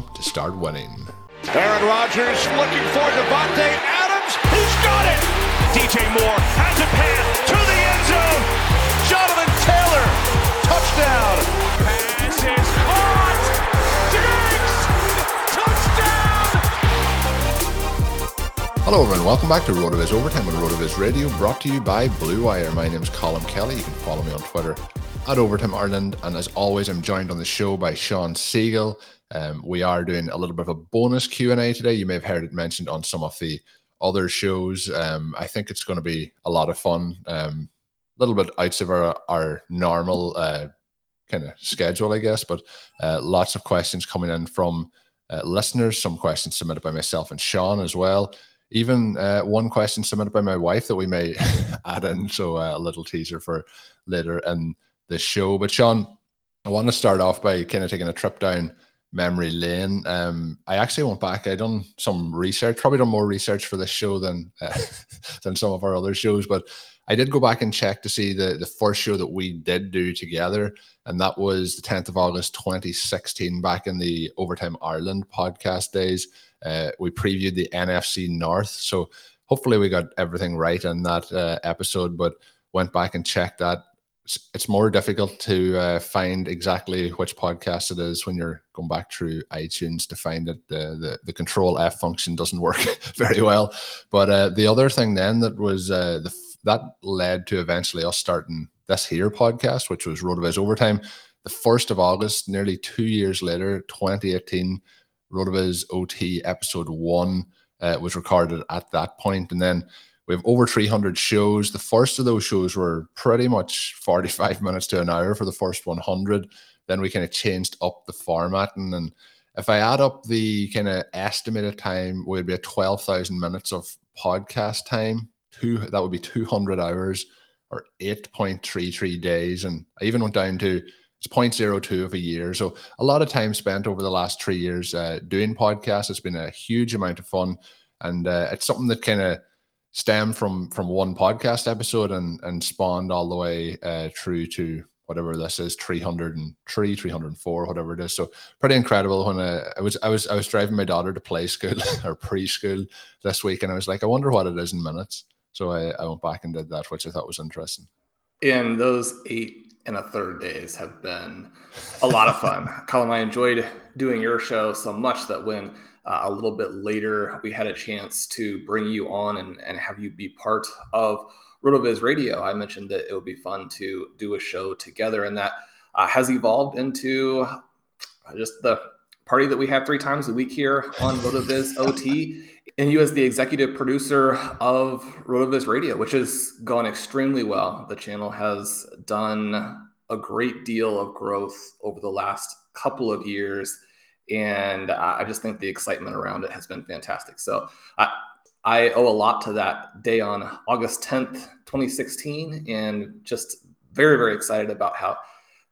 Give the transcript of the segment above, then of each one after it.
to start winning. Aaron Rodgers looking for Davante Adams. He's got it. DJ Moore has a pass to the end zone. Jonathan Taylor, touchdown. Pass is caught. Diggs, touchdown. Hello everyone, welcome back to RotoViz Overtime on RotoViz Radio, brought to you by Blue Wire. My name is Colm Kelly. You can follow me on Twitter at Overtime Ireland, and as always, I'm joined on the show by Sean Siegele. Um, we are doing a little bit of a bonus Q and A today. You may have heard it mentioned on some of the other shows. Um, I think it's going to be a lot of fun. Um, a little bit outside of our, our normal uh, kind of schedule, I guess, but uh, lots of questions coming in from uh, listeners. Some questions submitted by myself and Sean as well. Even uh, one question submitted by my wife that we may add in. So uh, a little teaser for later in the show. But Sean, I want to start off by kind of taking a trip down memory lane. Um, I actually went back. I done some research, probably done more research for this show than uh, than some of our other shows, but I did go back and check to see the the first show that we did do together, and that was the 10th of August 2016, back in the Overtime Ireland podcast days. Uh, we previewed the NFC North, so hopefully we got everything right in that uh, episode. But went back and checked that it's more difficult to uh, find exactly which podcast it is when you're going back through iTunes to find it. The the, the Control F function doesn't work very well. But uh, the other thing then that was uh, the that led to eventually us starting this here podcast, which was Rotoviz Overtime, the first of August, nearly two years later, 2018. Rotoviz OT episode one uh, was recorded at that point, and then we have over 300 shows. The first of those shows were pretty much 45 minutes to an hour for the first 100. Then we kind of changed up the formatting. And if I add up the kind of estimated time, would be at 12,000 minutes of podcast time. Two, that would be 200 hours or 8.33 days. And I even went down to it's 0.02 of a year. So a lot of time spent over the last three years uh, doing podcasts. It's been a huge amount of fun. And uh, it's something that kind of stemmed from from one podcast episode and and spawned all the way uh, through to whatever this is 303 304 whatever it is. So pretty incredible when uh, I was i was i was driving my daughter to play school or preschool this week and i was like i wonder what it is in minutes. So I, I went back and did that which i thought was interesting. And those eight and a third days have been a lot of fun. Colm i enjoyed doing your show so much that when uh, a little bit later, we had a chance to bring you on and, and have you be part of RotoViz Radio. I mentioned that it would be fun to do a show together, and that uh, has evolved into just the party that we have three times a week here on RotoViz OT. And you, as the executive producer of RotoViz Radio, which has gone extremely well. The channel has done a great deal of growth over the last couple of years and I just think the excitement around it has been fantastic. So, uh, I owe a lot to that day on August 10th, 2016, and just very, very excited about how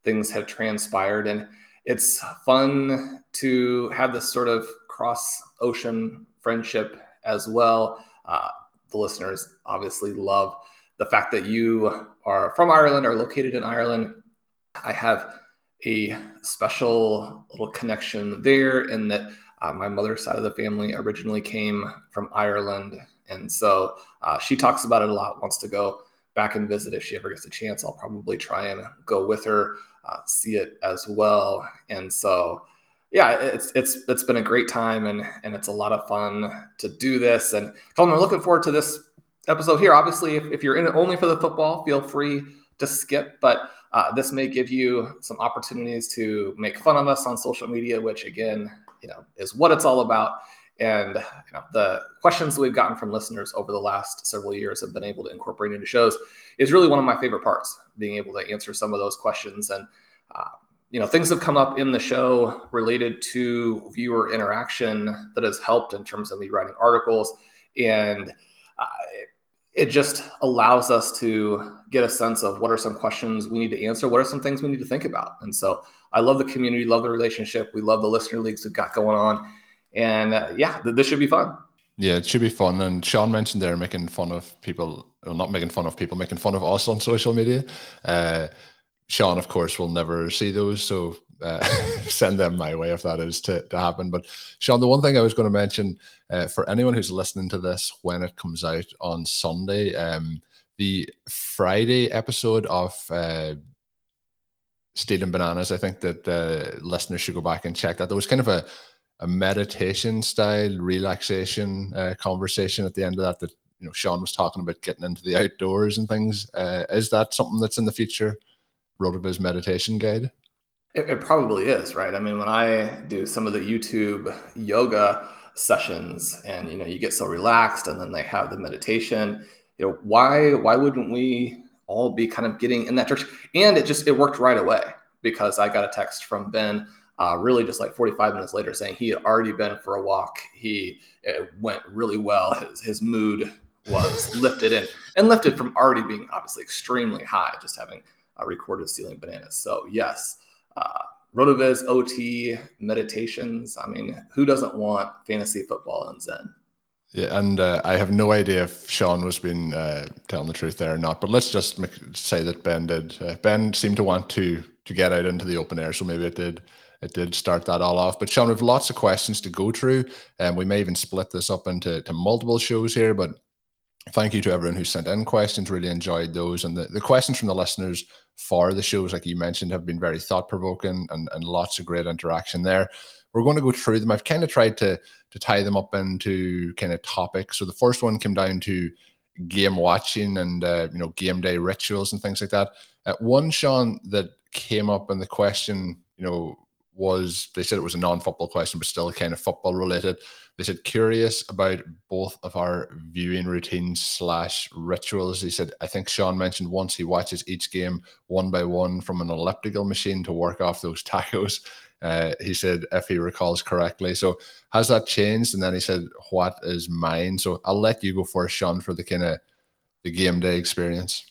things have transpired. And it's fun to have this sort of cross ocean friendship as well. Uh, the listeners obviously love the fact that you are from Ireland, are located in Ireland. I have a special little connection there in that uh, my mother's side of the family originally came from Ireland. And so uh, she talks about it a lot, wants to go back and visit if she ever gets a chance. I'll probably try and go with her, uh, see it as well. And so, yeah, it's it's it's been a great time and and it's a lot of fun to do this. And Colm, we're looking forward to this episode here. Obviously, if, if you're in it only for the football, feel free to skip. But uh, this may give you some opportunities to make fun of us on social media, which again, you know, is what it's all about. And you know, the questions we've gotten from listeners over the last several years have been able to incorporate into shows is really one of my favorite parts, being able to answer some of those questions. And uh, you know, things have come up in the show related to viewer interaction that has helped in terms of me writing articles and it just allows us to get a sense of what are some questions we need to answer what are some things we need to think about. And so i love the community love the relationship we love the listener leagues we've got going on. And uh, yeah th- this should be fun. Yeah it should be fun. And sean mentioned they're making fun of people well not making fun of people making fun of us on social media. Uh, sean of course will never see those. So uh, send them my way if that is to, to happen. But Sean, the one thing I was going to mention uh, for anyone who's listening to this when it comes out on Sunday, um, the Friday episode of uh, Stealing Bananas, I think that uh, listeners should go back and check that. There was kind of a, a meditation style relaxation uh, conversation at the end of that. That you know, Sean was talking about getting into the outdoors and things. Uh, is that something that's in the future? Rotoviz meditation guide. It, it, probably is, right? I mean, when I do some of the YouTube yoga sessions and you know, you get so relaxed and then they have the meditation, you know, why why wouldn't we all be kind of getting in that church? And it just it worked right away because I got a text from Ben uh, really just like 45 minutes later saying he had already been for a walk. He went really well. His, his mood was lifted in and lifted from already being obviously extremely high, just having uh, recorded stealing bananas. So yes, uh, Rotoviz OT meditations. I mean, who doesn't want fantasy football and Zen? Yeah, and uh, I have no idea if Sean was being uh, telling the truth there or not. But let's just make, say that Ben did. Uh, ben seemed to want to to get out into the open air, so maybe it did it did start that all off. But Sean, we have lots of questions to go through, and we may even split this up into to multiple shows here. But thank you to everyone who sent in questions. Really enjoyed those, and the, the questions from the listeners for the shows, like you mentioned, have been very thought provoking and, and lots of great interaction there. We're going to go through them. I've kind of tried to to tie them up into kind of topics. So the first one came down to game watching and uh, you know game day rituals and things like that. Uh, one, Sean, that came up and the question, you know, was they said it was a non-football question, but still kind of football related. They said curious about both of our viewing routines slash rituals. He said, I think Sean mentioned once he watches each game one by one from an elliptical machine to work off those tacos. Uh, he said, if he recalls correctly. So has that changed? And then he said, what is mine? So I'll let you go first, Sean, for the kind of the game day experience.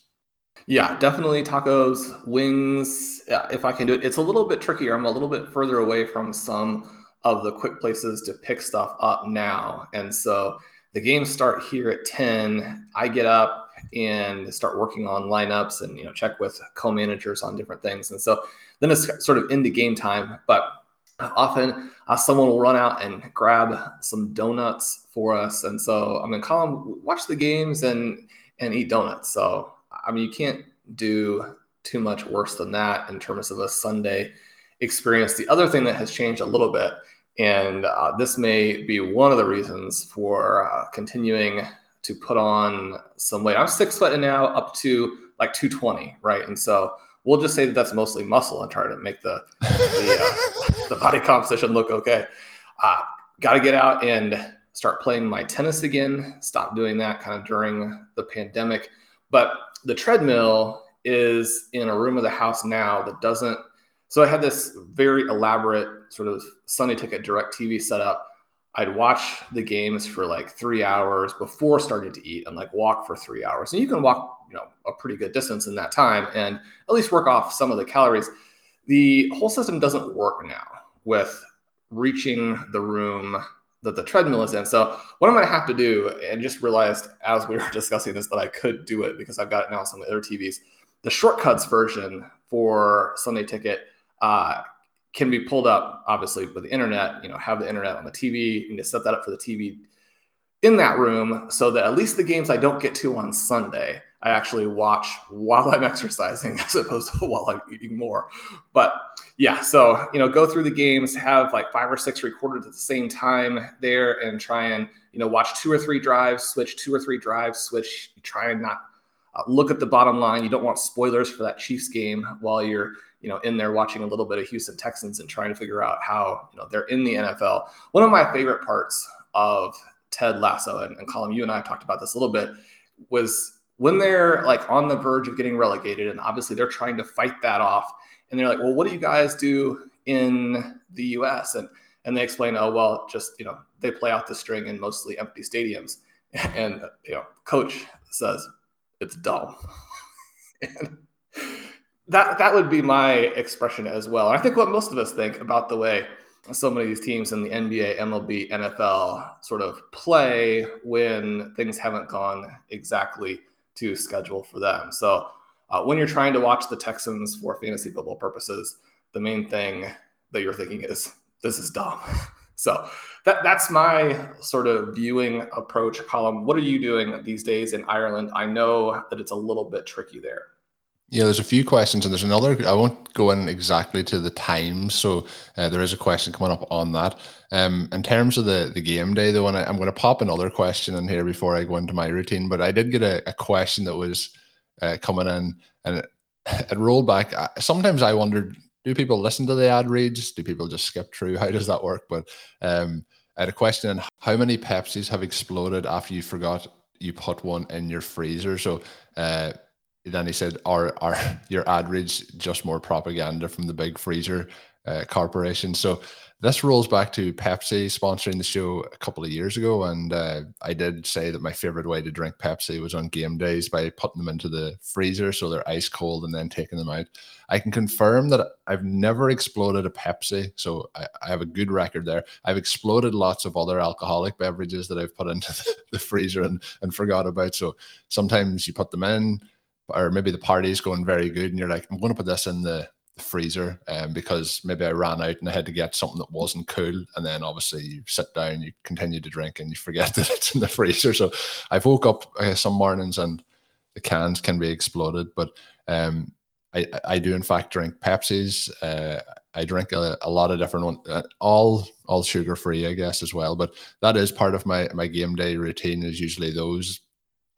Yeah, definitely tacos, wings. Yeah, if I can do it, it's a little bit trickier. I'm a little bit further away from some of the quick places to pick stuff up now. And so the games start here at 10. I get up and start working on lineups and you know check with co-managers on different things. And so then it's sort of into game time. But often uh, someone will run out and grab some donuts for us. And so I'm gonna call them watch the games and and eat donuts. So I mean you can't do too much worse than that in terms of a Sunday experience. The other thing that has changed a little bit, and uh, this may be one of the reasons for uh, continuing to put on some weight. I'm six foot and now up to like 220, right? And so we'll just say that that's mostly muscle and try to make the the, uh, the body composition look okay. Uh, Got to get out and start playing my tennis again. Stop doing that kind of during the pandemic, but the treadmill is in a room of the house now that doesn't so I had this very elaborate sort of Sunday ticket DirecTV setup I'd watch the games for like three hours before starting to eat and like walk for three hours. And you can walk, you know, a pretty good distance in that time and at least work off some of the calories. The whole system doesn't work now with reaching the room that the treadmill is in. So what I'm going to have to do, and just realized as we were discussing this that I could do it because I've got it now on some of the other TVs. The shortcuts version for Sunday Ticket uh, can be pulled up obviously with the internet. You know, have the internet on the TV. Need to set that up for the TV in that room so that at least the games I don't get to on Sunday, I actually watch while I'm exercising as opposed to while I'm eating more. But yeah, so you know, go through the games, have like five or six recorded at the same time there, and try and you know watch two or three drives, switch two or three drives, switch. Try and not uh, look at the bottom line. You don't want spoilers for that Chiefs game while you're you know in there watching a little bit of Houston Texans and trying to figure out how you know they're in the NFL. One of my favorite parts of Ted Lasso and, and Colm, you and I talked about this a little bit, was when they're like on the verge of getting relegated, and obviously they're trying to fight that off, and they're like, well, what do you guys do in the U.S. and and they explain, oh well, just you know they play out the string in mostly empty stadiums, and you know, coach says it's dull. and that that would be my expression as well. And I think what most of us think about the way so many of these teams in the NBA, MLB, NFL sort of play when things haven't gone exactly to schedule for them. So uh, when you're trying to watch the Texans for fantasy football purposes, the main thing that you're thinking is this is dumb. so that that's my sort of viewing approach Colm. What are you doing these days in Ireland? I know that it's a little bit tricky there. Yeah, there's a few questions, and there's another. I won't go in exactly to the time, so uh, there is a question coming up on that. Um, in terms of the the game day, though, and I, am going to pop another question in here before I go into my routine. But I did get a, a question that was uh, coming in, and it, it rolled back. Sometimes I wondered, do people listen to the ad reads? Do people just skip through? How does that work? But um, I had a question: on How many Pepsis have exploded after you forgot you put one in your freezer? So. Uh, then he said, "Are are your ad reads just more propaganda from the big freezer uh, corporation?" So this rolls back to Pepsi sponsoring the show a couple of years ago, and uh, I did say that my favorite way to drink Pepsi was on game days by putting them into the freezer so they're ice cold and then taking them out. I can confirm that I've never exploded a Pepsi, so I, I have a good record there. I've exploded lots of other alcoholic beverages that I've put into the, the freezer and, and forgot about. So sometimes you put them in or maybe the party is going very good and you're like, I'm going to put this in the, the freezer um, because maybe I ran out and I had to get something that wasn't cool. And then obviously you sit down, you continue to drink and you forget that it's in the freezer. So I've woke up uh, some mornings and the cans can be exploded. But um, I, I do in fact drink Pepsis. Uh, I drink a, a, lot of different ones, uh, all all sugar free, I guess, as well. But that is part of my my game day routine. Is usually those,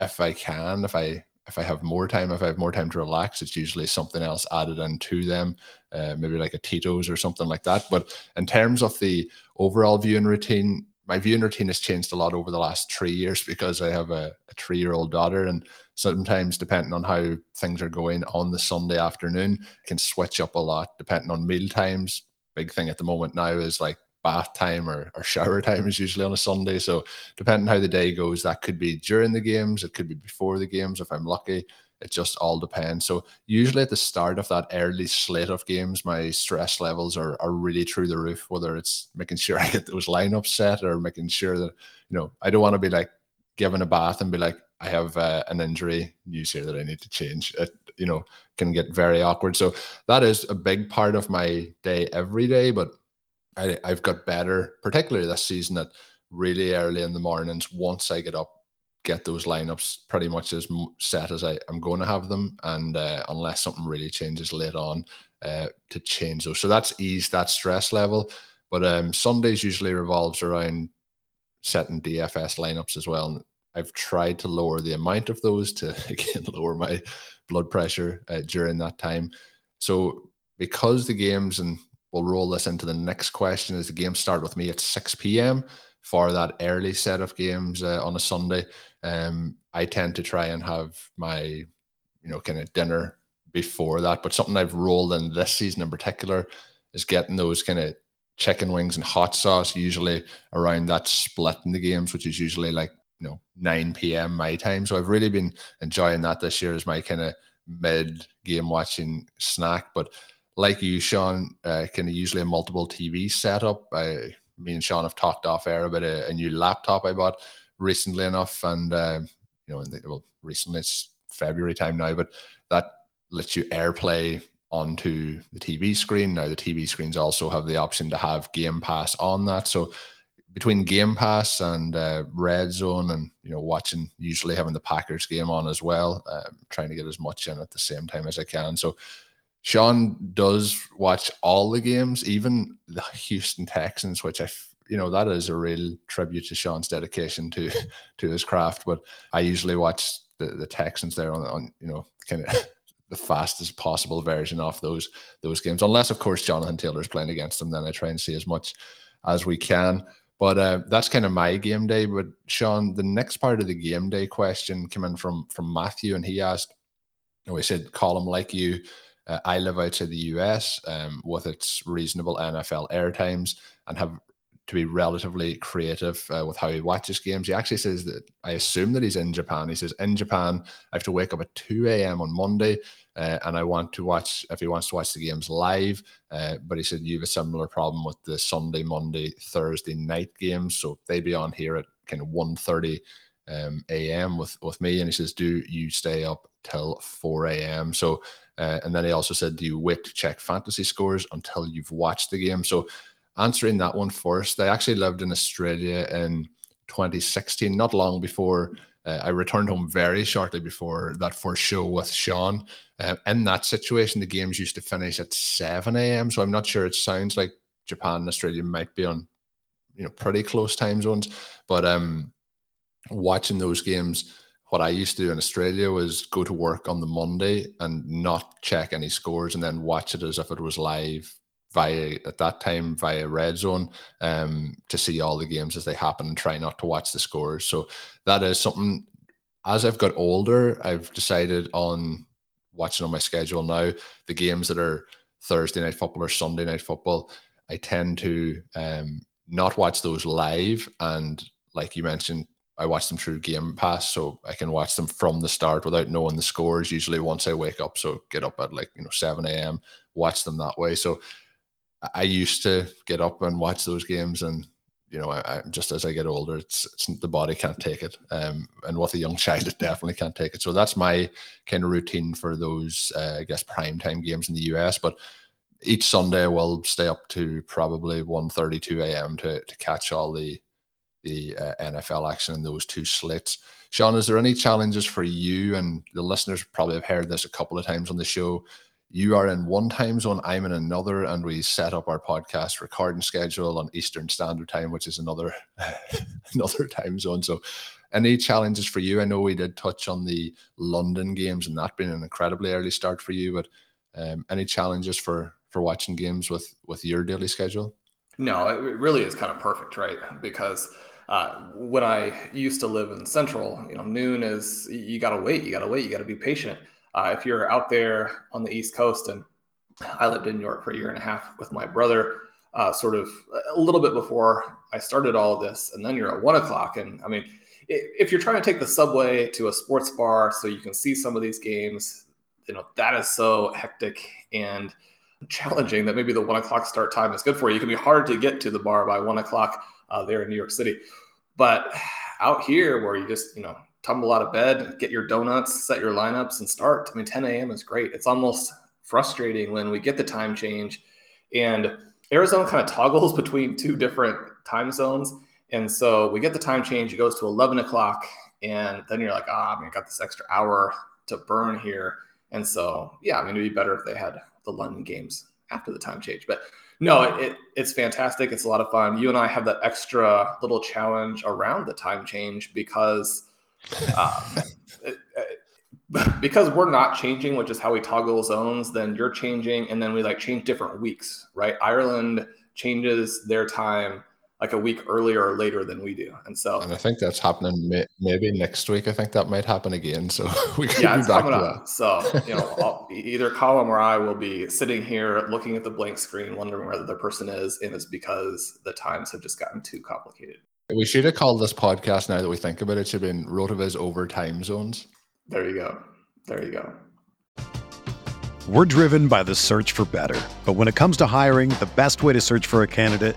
if I can, if I if I have more time, if I have more time to relax, it's usually something else added into them, uh, maybe like a Tito's or something like that. But in terms of the overall viewing routine, my viewing routine has changed a lot over the last three years because I have a, a three year old daughter. And sometimes, depending on how things are going on the Sunday afternoon, can switch up a lot depending on meal times. Big thing at the moment now is like bath time or, or shower time is usually on a Sunday. So depending how the day goes, that could be during the games, it could be before the games if I'm lucky. It just all depends. So usually at the start of that early slate of games, my stress levels are, are really through the roof, whether it's making sure I get those lineups set or making sure that, you know, I don't want to be like given a bath and be like, I have uh, an injury news here that I need to change. It, you know, can get very awkward. So that is a big part of my day every day. But I, I've got better, particularly this season, at really early in the mornings. Once I get up, get those lineups pretty much as set as I, am going to have them, and uh, unless something really changes late on, uh, to change those. So that's ease that stress level. But um, Sundays usually revolves around setting DFS lineups as well. And I've tried to lower the amount of those to again lower my blood pressure uh, during that time. So because the games and we'll roll this into the next question as the games start with me at 6 p.m. for that early set of games uh, on a Sunday. Um, I tend to try and have my, you know, kind of dinner before that. But something I've rolled in this season in particular is getting those kind of chicken wings and hot sauce, usually around that split in the games, which is usually like you know 9 p.m. my time. So I've really been enjoying that this year as my kind of mid game watching snack. But like you, Sean, uh, kind of usually a multiple TV setup. I, me and Sean have talked off air about a, a new laptop I bought recently enough, and uh, you know, well, recently it's February time now, but that lets you AirPlay onto the TV screen. Now the TV screens also have the option to have Game Pass on that. So between Game Pass and uh, Red Zone, and you know, watching usually having the Packers game on as well, uh, trying to get as much in at the same time as I can. So Sean does watch all the games, even the Houston Texans, which I, you know, that is a real tribute to Sean's dedication to to his craft. But I usually watch the, the Texans there on, on you know, kind of the fastest possible version of those those games, unless of course Jonathan Taylor's playing against them. Then I try and see as much as we can. But uh, that's kind of my game day. But Sean, the next part of the game day question came in from from Matthew, and he asked, you know, he said, "Colm like you." Uh, I live outside the US um, with its reasonable NFL air times and have to be relatively creative uh, with how he watches games. He actually says that I assume that he's in Japan. He says, In Japan, I have to wake up at 2 a.m. on Monday uh, and I want to watch, if he wants to watch the games live. Uh, but he said, You have a similar problem with the Sunday, Monday, Thursday night games. So they be on here at kind of 1 30 um, a.m. with with me, and he says, "Do you stay up till 4 a.m.?" So, uh, and then he also said, "Do you wait to check fantasy scores until you've watched the game?" So, answering that one first, I actually lived in Australia in 2016, not long before. Uh, I returned home very shortly before that first show with Sean. Uh, in that situation, the games used to finish at 7 a.m. So I'm not sure. It sounds like Japan and Australia might be on, you know, pretty close time zones. But um, watching those games, what I used to do in Australia was go to work on the Monday and not check any scores and then watch it as if it was live via at that time via red zone um, to see all the games as they happen and try not to watch the scores. So that is something as I've got older, I've decided on watching on my schedule now, the games that are Thursday night football or Sunday night football, I tend to um, not watch those live and like you mentioned, I watch them through Game Pass, so I can watch them from the start without knowing the scores. Usually, once I wake up, so get up at like you know seven a.m. Watch them that way. So I used to get up and watch those games, and you know, I, I, just as I get older, it's, it's the body can't take it, um, and with a young child, it definitely can't take it. So that's my kind of routine for those, uh, I guess, prime time games in the US. But each Sunday, we'll stay up to probably 1.32 a.m. to to catch all the the uh, NFL action in those two slits. Sean, is there any challenges for you? And the listeners probably have heard this a couple of times on the show. You are in one time zone, I'm in another, and we set up our podcast recording schedule on Eastern Standard Time, which is another another time zone. So, any challenges for you? I know we did touch on the London games, and that being an incredibly early start for you. But um, any challenges for for watching games with with your daily schedule? No, it really is kind of perfect, right? Because uh, when I used to live in Central, you know, noon is you got to wait, you got to wait, you got to be patient. Uh, if you're out there on the East Coast, and I lived in New York for a year and a half with my brother, uh, sort of a little bit before I started all of this, and then you're at one o'clock, and I mean, if you're trying to take the subway to a sports bar so you can see some of these games, you know, that is so hectic and challenging that maybe the one o'clock start time is good for you. It can be hard to get to the bar by one o'clock uh, there in New York City. But out here, where you just you know tumble out of bed, get your donuts, set your lineups, and start. I mean, 10 a.m. is great. It's almost frustrating when we get the time change, and Arizona kind of toggles between two different time zones. And so we get the time change. It goes to 11 o'clock, and then you're like, ah, oh, I mean, I got this extra hour to burn here. And so, yeah, I mean, it'd be better if they had the London games after the time change. But no, it, it's fantastic. It's a lot of fun. You and I have that extra little challenge around the time change because um, because we're not changing, which is how we toggle zones. Then you're changing, and then we like change different weeks, right? Ireland changes their time like a week earlier or later than we do. And so, and I think that's happening may, maybe next week. I think that might happen again. So we could yeah, be back to that. So, you know, I'll, either Colm or I will be sitting here looking at the blank screen, wondering where the person is. And it's because the times have just gotten too complicated. We should have called this podcast now that we think about it, it should have been Rotoviz over time zones. There you go. There you go. We're driven by the search for better. But when it comes to hiring, the best way to search for a candidate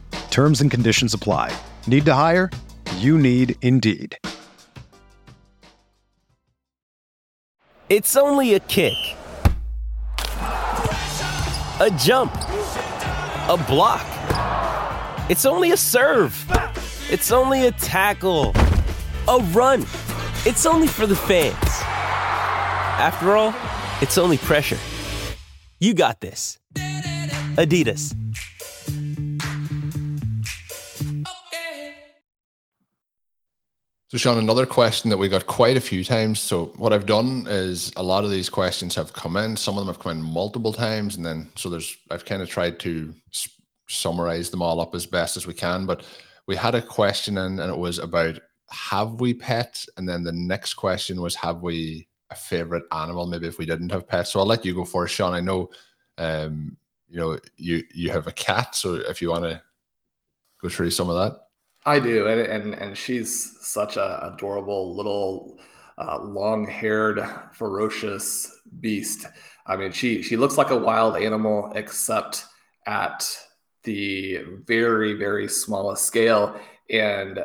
Terms and conditions apply. Need to hire? You need Indeed. It's only a kick, a jump, a block. It's only a serve. It's only a tackle, a run. It's only for the fans. After all, it's only pressure. You got this. Adidas. So, Sean, another question that we got quite a few times. So, what I've done is a lot of these questions have come in. Some of them have come in multiple times, and then so there's I've kind of tried to summarize them all up as best as we can. But we had a question in, and it was about have we pets, and then the next question was have we a favorite animal? Maybe if we didn't have pets. So I'll let you go first, Sean. I know, um, you know, you you have a cat, so if you want to go through some of that. I do, and and, and she's such a adorable little uh, long-haired, ferocious beast. I mean, she she looks like a wild animal, except at the very very smallest scale. And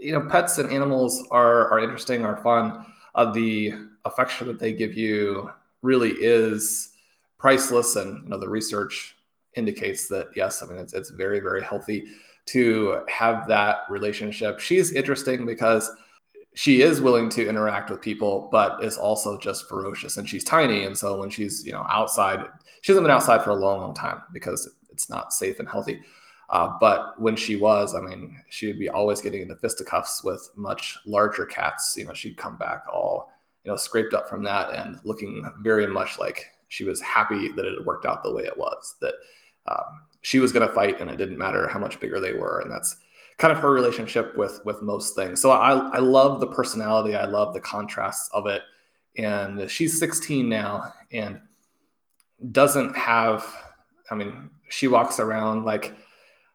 you know, pets and animals are are interesting, are fun. Uh, the affection that they give you really is priceless, and you know, the research indicates that yes, I mean, it's it's very very healthy to have that relationship. She's interesting because she is willing to interact with people, but is also just ferocious and she's tiny. And so when she's, you know, outside, she hasn't been outside for a long, long time because it's not safe and healthy. Uh, but when she was, I mean, she would be always getting into fisticuffs with much larger cats. You know, she'd come back all, you know, scraped up from that and looking very much like she was happy that it had worked out the way it was. That um, she was going to fight, and it didn't matter how much bigger they were. And that's kind of her relationship with with most things. So I I love the personality. I love the contrasts of it. And she's 16 now and doesn't have. I mean, she walks around like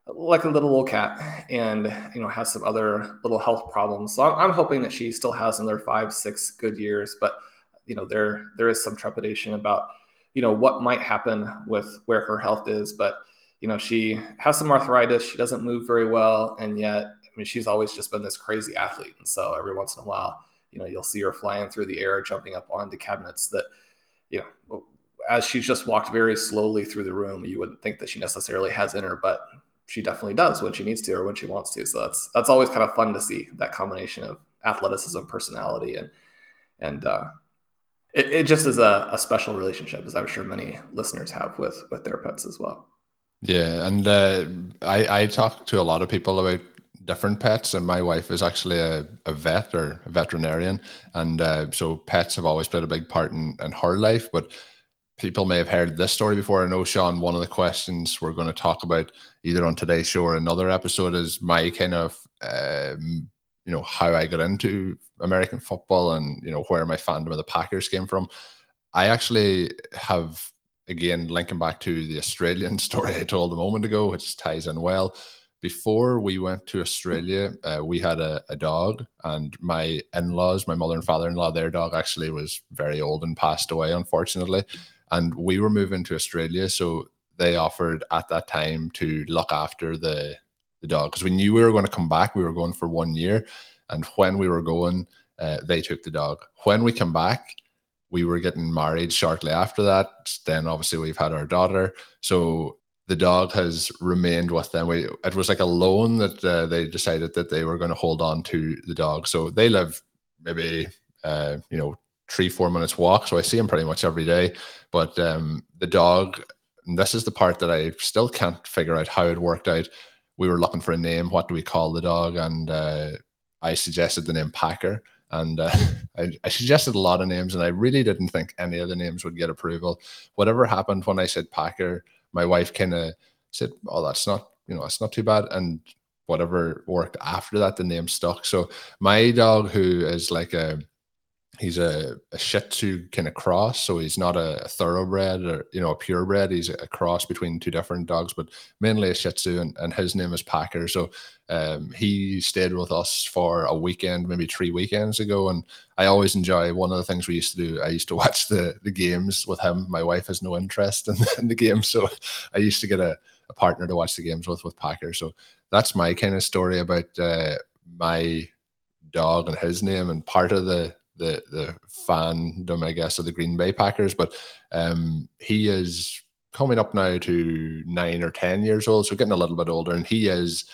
like a little old cat and you know has some other little health problems so I'm, I'm, hoping that she still has another five six good years but you know there there is some trepidation about you know what might happen with where her health is but you know, she has some arthritis. She doesn't move very well. And yet, I mean, she's always just been this crazy athlete. And so every once in a while, you know, you'll see her flying through the air, jumping up onto cabinets that, you know, as she's just walked very slowly through the room, you wouldn't think that she necessarily has in her, but she definitely does when she needs to or when she wants to. So that's that's always kind of fun to see that combination of athleticism, personality, and and uh, it, it just is a, a special relationship, as I'm sure many listeners have with with their pets as well. Yeah, and uh, I I talk to a lot of people about different pets, and my wife is actually a, a vet or a veterinarian, and uh, so pets have always played a big part in, in her life. But people may have heard this story before. I know, Sean, one of the questions we're going to talk about either on today's show or another episode is my kind of um, you know how I got into American football and you know where my fandom of the Packers came from. I actually have again, linking back to the Australian story I told a moment ago, which ties in well, before we went to Australia, uh, we had a, a, dog, and my in laws, my mother and father in law, their dog actually was very old and passed away, unfortunately. And we were moving to Australia. So they offered at that time to look after the, the dog because we knew we were going to come back. We were going for one year. And when we were going, uh, they took the dog. When we come back, we were getting married shortly after that. Then obviously we've had our daughter. So the dog has remained with them. We, it was like a loan that uh, they decided that they were going to hold on to the dog. So they live maybe, uh, you know, three, four minutes walk. So I see him pretty much every day. But um, the dog, this is the part that I still can't figure out how it worked out. We were looking for a name. What do we call the dog? And uh, I suggested the name Packer. And uh, I, I, suggested a lot of names, and I really didn't think any of the names would get approval. Whatever happened when I said Packer, my wife kind of said, "Oh, that's not you know that's not too bad," and whatever worked after that, the name stuck. So my dog, who is like a he's a, a Shih Tzu kind of cross, so he's not a, a, thoroughbred or you know a purebred. He's a cross between two different dogs, but mainly a Shih Tzu, and, and his name is Packer. So um, he stayed with us for a weekend, maybe three weekends ago, and I always enjoy. One of the things we used to do, I used to watch the the games with him. My wife has no interest in, in the game, so I used to get a, a, partner to watch the games with with Packer. So that's my kind of story about uh, my dog and his name, and part of the the the fandom, I guess, of the Green Bay Packers. But um, he is coming up now to nine or ten years old, so getting a little bit older, and he is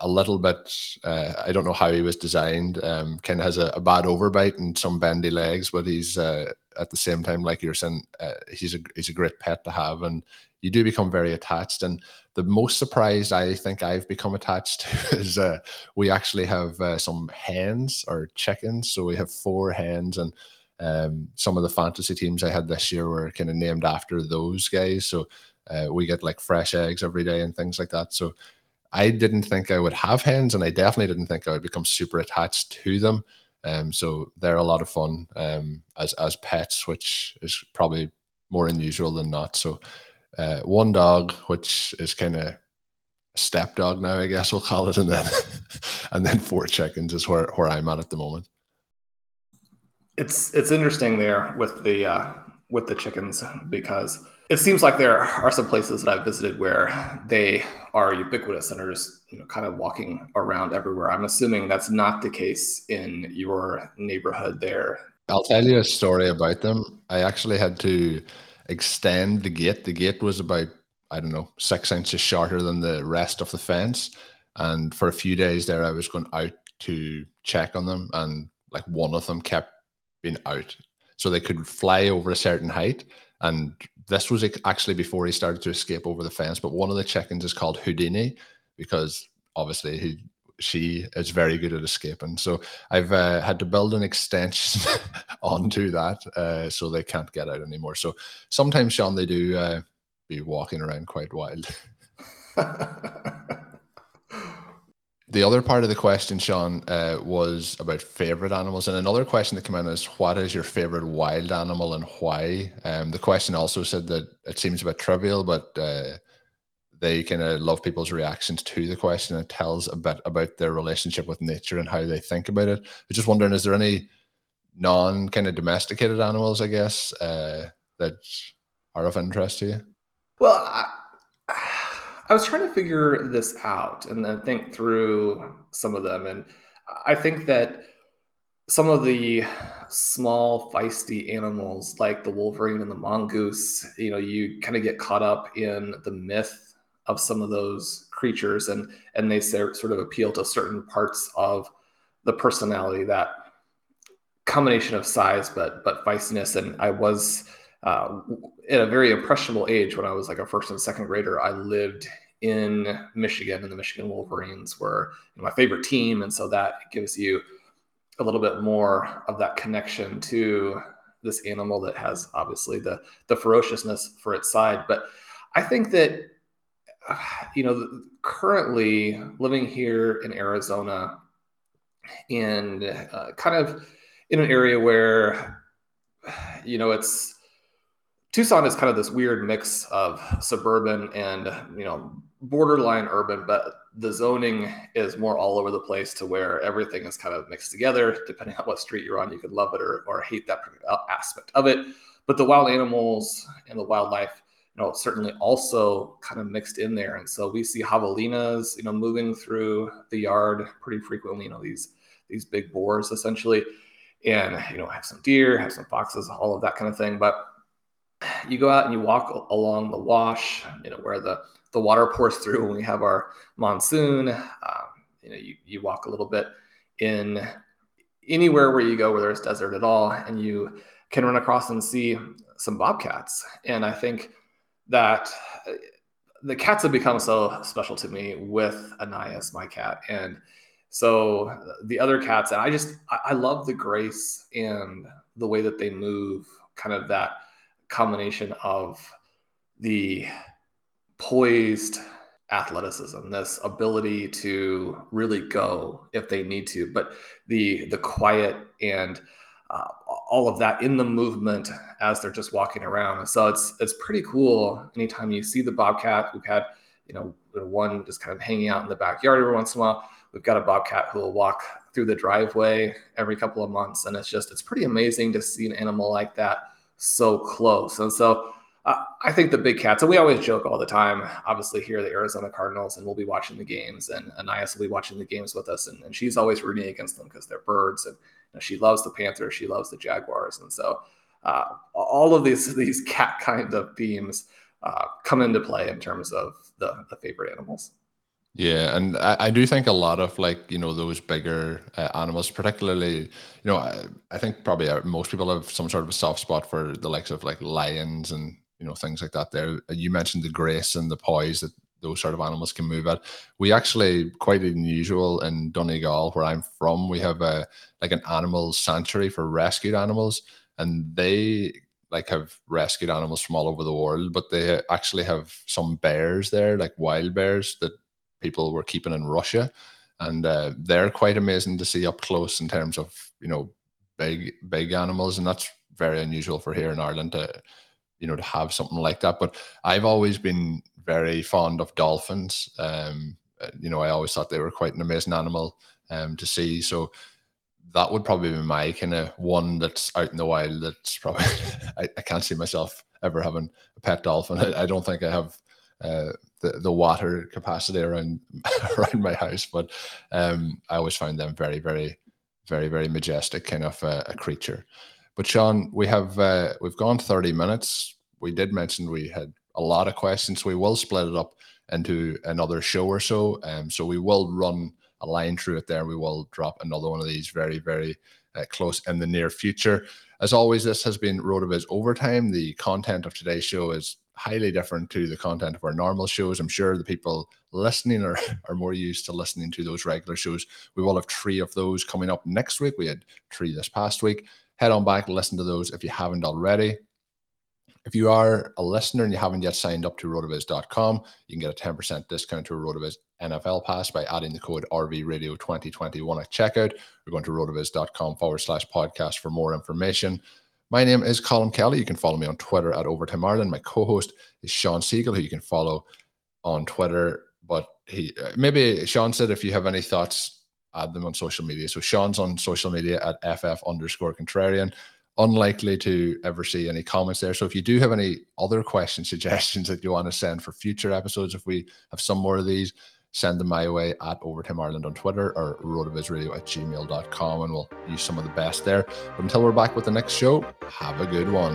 a little bit. Uh, I don't know how he was designed. Um, kind of has a, a, bad overbite and some bendy legs, but he's uh, at the same time, like you're saying, uh, he's a he's a great pet to have, and you do become very attached. And the most surprised I think I've become attached to is uh, we actually have uh, some hens or chickens. So we have four hens, and um, some of the fantasy teams I had this year were kind of named after those guys. So uh, we get like fresh eggs every day and things like that. So I didn't think I would have hens, and I definitely didn't think I would become super attached to them. Um, so they're a lot of fun um, as as pets, which is probably more unusual than not. So uh, one dog, which is kind of a step dog now, I guess we'll call it, and then and then four chickens is where where I'm at at the moment. It's it's interesting there with the uh, with the chickens because it seems like there are some places that I've visited where they are ubiquitous and are just you know kind of walking around everywhere. I'm assuming that's not the case in your neighborhood there. I'll tell you a story about them. I actually had to extend the gate. The gate was about, I don't know, six inches shorter than the rest of the fence. And for a few days there, I was going out to check on them, and like one of them kept being out. So they could fly over a certain height. And this was actually before he started to escape over the fence. But one of the chickens is called Houdini because obviously he she is very good at escaping. So I've uh, had to build an extension onto that uh, so they can't get out anymore. So sometimes, Sean, they do uh, be walking around quite wild. the other part of the question, Sean, uh, was about favorite animals. And another question that came in is what is your favorite wild animal and why? Um, the question also said that it seems a bit trivial, but uh, they kind of love people's reactions to the question. It tells a bit about their relationship with nature and how they think about it. I'm just wondering, is there any non kind of domesticated animals, I guess, uh, that are of interest to you? Well, I, I was trying to figure this out and then think through some of them. And I think that some of the small feisty animals like the wolverine and the mongoose you know you kind of get caught up in the myth of some of those creatures and and they sort of appeal to certain parts of the personality that combination of size but but feistiness and i was uh, at a very impressionable age when i was like a first and second grader i lived in michigan and the michigan wolverines were my favorite team. And so that gives you a little bit more of that connection to this animal that has obviously the the ferociousness for its side. But i think that you know, currently living here in Arizona and uh, kind of in an area where, you know, it's Tucson is kind of this weird mix of suburban and, you know, borderline urban, but the zoning is more all over the place to where everything is kind of mixed together. Depending on what street you're on, you could love it or, or hate that aspect of it. But the wild animals and the wildlife, know, certainly also kind of mixed in there. And so we see javelinas, you know, moving through the yard pretty frequently. You know, these these big boars essentially, and you know, have some deer, have some foxes, all of that kind of thing. But you go out and you walk along the wash, you know, where the the water pours through when we have our monsoon. Um, you know, you, you walk a little bit in anywhere where you go where there's desert at all, and you can run across and see some bobcats. And I think that uh, the cats have become so special to me with Anais, my cat, and so the other cats, and I just I love the grace and the way that they move, kind of that combination of the poised athleticism, this ability to really go if they need to, but the the quiet and uh, all of that in the movement as they're just walking around. So it's it's pretty cool. Anytime you see the bobcat, we've had you know one just kind of hanging out in the backyard every once in a while. We've got a bobcat who will walk through the driveway every couple of months, and it's just it's pretty amazing to see an animal like that so close. And so uh, I think the big cats, and we always joke all the time, obviously here the Arizona Cardinals, and we'll be watching the games, and Anais will be watching the games with us, and, and she's always rooting against them because they're birds, and know, she loves the Panthers, she loves the Jaguars, and so uh, all of these these cat kind of themes uh, come into play in terms of the, the favorite animals. Yeah, and I, I, do think a lot of like you know those bigger uh, animals, particularly you know I, I think probably uh, most people have some sort of a soft spot for the likes of like lions and you know things like that. There, you mentioned the grace and the poise that those sort of animals can move at. We actually quite unusual in Donegal, where I'm from. We have a like an animal sanctuary for rescued animals, and they like have rescued animals from all over the world. But they actually have some bears there, like wild bears that people were keeping in Russia, and uh, they're quite amazing to see up close in terms of you know big big animals, and that's very unusual for here in Ireland to you know to have something like that. But I've always been very fond of dolphins. Um, uh, you know, I always thought they were quite an amazing animal um, to see. So that would probably be my kind of one that's out in the wild. That's probably I, I, can't see myself ever having a pet dolphin. I, I don't think I have uh, the the water capacity around around my house, but um, I always find them very very very very majestic kind of uh, a creature. But Shawn, we have uh, we've gone thirty minutes. We did mention we had a lot of questions. We will split it up into another show or so. Um, so we will run a line through it there. We will drop another one of these very, very uh, close in the near future. As always, this has been RotoViz Overtime. The content of today's show is highly different to the content of our normal shows. I'm sure the people listening are, are more used to listening to those regular shows. We will have three of those coming up next week. We had three this past week. Head on back, listen to those if you haven't already. If you are a listener and you haven't yet signed up to rotoviz.com, you can get a 10% discount to a Rotoviz NFL pass by adding the code RVRadio 2021 at checkout. We're going to rotoviz.com forward slash podcast for more information. My name is Colm Kelly. You can follow me on Twitter at Overtime Ireland. My co-host is Shawn Siegele, who you can follow on Twitter. But he uh, maybe Shawn said if you have any thoughts, add them on social media. So Shawn's on social media at FF underscore contrarian unlikely to ever see any comments there. So if you do have any other question suggestions that you want to send for future episodes, if we have some more of these, send them my way at Overtime Ireland on Twitter or rotovizradio at gmail.com and we'll use some of the best there. But until we're back with the next show, have a good one.